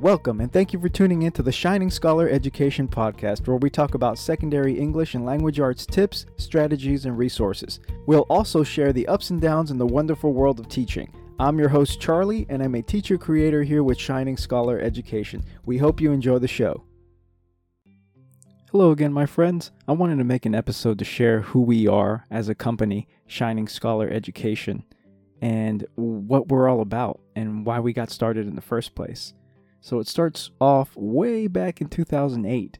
Welcome and thank you for tuning in to the Shining Scholar Education Podcast, where we talk about secondary English and language arts tips, strategies, and resources. We'll also share the ups and downs in the wonderful world of teaching. I'm your host, Charlie, and I'm a teacher creator here with Shining Scholar Education. We hope you enjoy the show. Hello again, my friends. I wanted to make an episode to share who we are as a company, Shining Scholar Education, and what we're all about and why we got started in the first place. So it starts off way back in 2008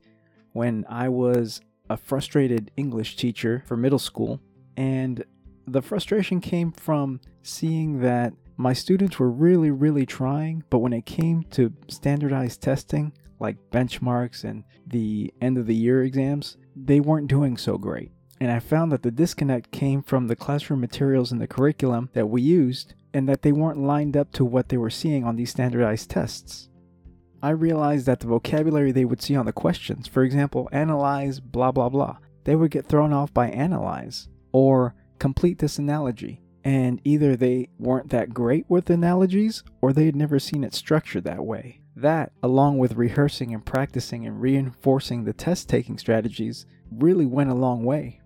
when I was a frustrated English teacher for middle school. And the frustration came from seeing that my students were really, really trying, but when it came to standardized testing, like benchmarks and the end of the year exams, they weren't doing so great. And I found that the disconnect came from the classroom materials and the curriculum that we used, and that they weren't lined up to what they were seeing on these standardized tests. I realized that the vocabulary they would see on the questions, for example, analyze, blah, blah, blah, they would get thrown off by analyze or complete this analogy. And either they weren't that great with analogies or they had never seen it structured that way. That, along with rehearsing and practicing and reinforcing the test taking strategies, really went a long way.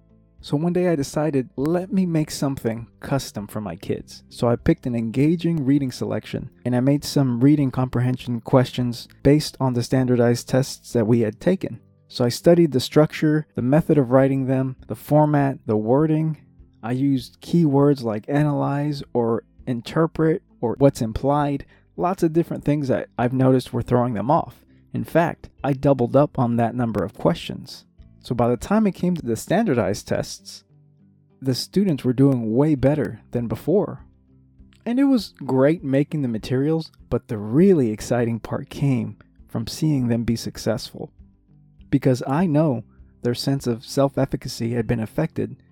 So one day I decided, let me make something custom for my kids. So I picked an engaging reading selection and I made some reading comprehension questions based on the standardized tests that we had taken. So I studied the structure, the method of writing them, the format, the wording. I used keywords like analyze or interpret or what's implied. Lots of different things that I've noticed were throwing them off. In fact, I doubled up on that number of questions. So by the time it came to the standardized tests, the students were doing way better than before. And it was great making the materials, but the really exciting part came from seeing them be successful. Because I know their sense of self efficacy had been affected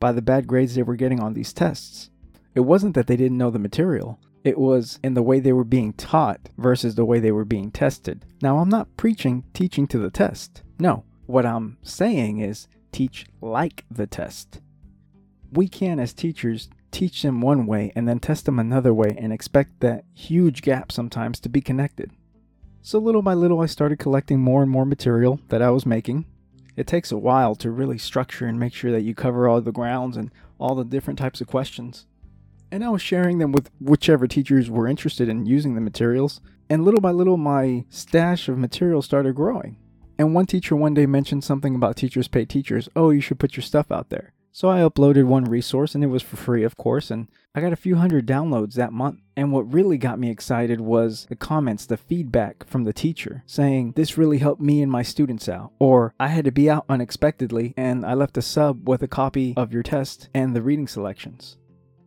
by the bad grades they were getting on these tests. It wasn't that they didn't know the material, it was in the way they were being taught versus the way they were being tested. Now, I'm not preaching teaching to the test. No, what I'm saying is teach like the test. We can, as teachers, teach them one way and then test them another way and expect that huge gap sometimes to be connected. So, little by little, I started collecting more and more material that I was making. It takes a while to really structure and make sure that you cover all the grounds and all the different types of questions. And I was sharing them with whichever teachers were interested in using the materials, and little by little, my stash of material started growing. And one teacher one day mentioned something about teachers pay teachers. Oh, you should put your stuff out there. So I uploaded one resource and it was for free, of course, and I got a few hundred downloads that month. And what really got me excited was the comments, the feedback from the teacher saying, This really helped me and my students out. Or I had to be out unexpectedly and I left a sub with a copy of your test and the reading selections.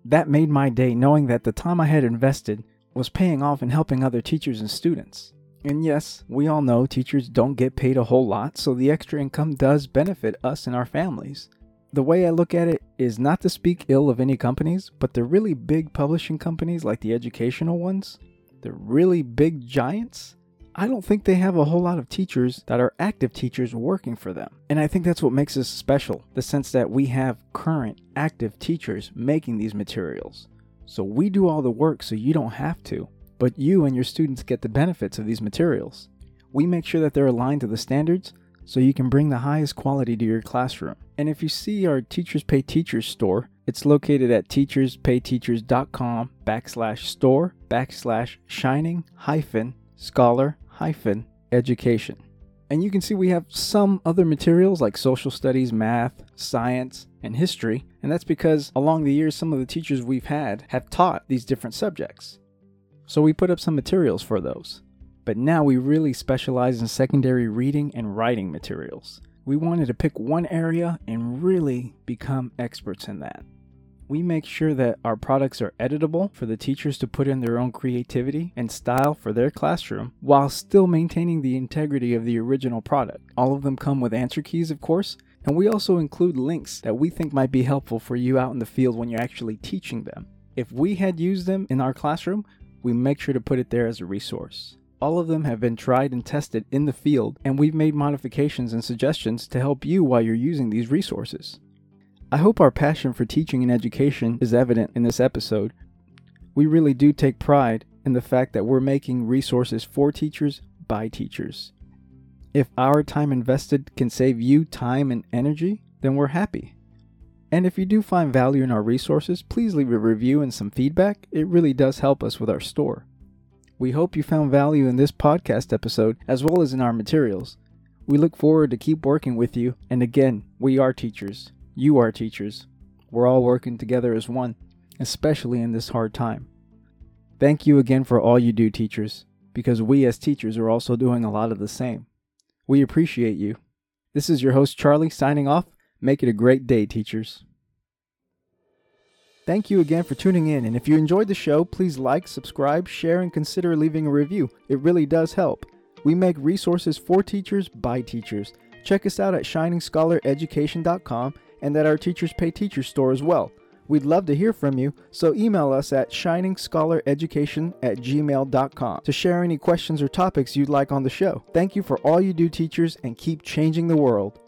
That made my day knowing that the time I had invested was paying off and helping other teachers and students. And yes, we all know teachers don't get paid a whole lot, so the extra income does benefit us and our families. The way I look at it is not to speak ill of any companies, but the really big publishing companies like the educational ones, the really big giants, I don't think they have a whole lot of teachers that are active teachers working for them. And I think that's what makes us special the sense that we have current active teachers making these materials. So we do all the work so you don't have to but you and your students get the benefits of these materials. We make sure that they're aligned to the standards so you can bring the highest quality to your classroom. And if you see our Teachers Pay Teachers store, it's located at teacherspayteachers.com backslash store backslash shining hyphen scholar hyphen education. And you can see we have some other materials like social studies, math, science, and history. And that's because along the years, some of the teachers we've had have taught these different subjects so we put up some materials for those. But now we really specialize in secondary reading and writing materials. We wanted to pick one area and really become experts in that. We make sure that our products are editable for the teachers to put in their own creativity and style for their classroom while still maintaining the integrity of the original product. All of them come with answer keys, of course, and we also include links that we think might be helpful for you out in the field when you're actually teaching them. If we had used them in our classroom, we make sure to put it there as a resource. All of them have been tried and tested in the field, and we've made modifications and suggestions to help you while you're using these resources. I hope our passion for teaching and education is evident in this episode. We really do take pride in the fact that we're making resources for teachers by teachers. If our time invested can save you time and energy, then we're happy. And if you do find value in our resources, please leave a review and some feedback. It really does help us with our store. We hope you found value in this podcast episode as well as in our materials. We look forward to keep working with you. And again, we are teachers. You are teachers. We're all working together as one, especially in this hard time. Thank you again for all you do, teachers, because we as teachers are also doing a lot of the same. We appreciate you. This is your host, Charlie, signing off. Make it a great day, teachers. Thank you again for tuning in, and if you enjoyed the show, please like, subscribe, share, and consider leaving a review. It really does help. We make resources for teachers by teachers. Check us out at shiningscholareducation.com and at our Teachers Pay Teachers store as well. We'd love to hear from you, so email us at shiningscholareducation at gmail.com to share any questions or topics you'd like on the show. Thank you for all you do, teachers, and keep changing the world.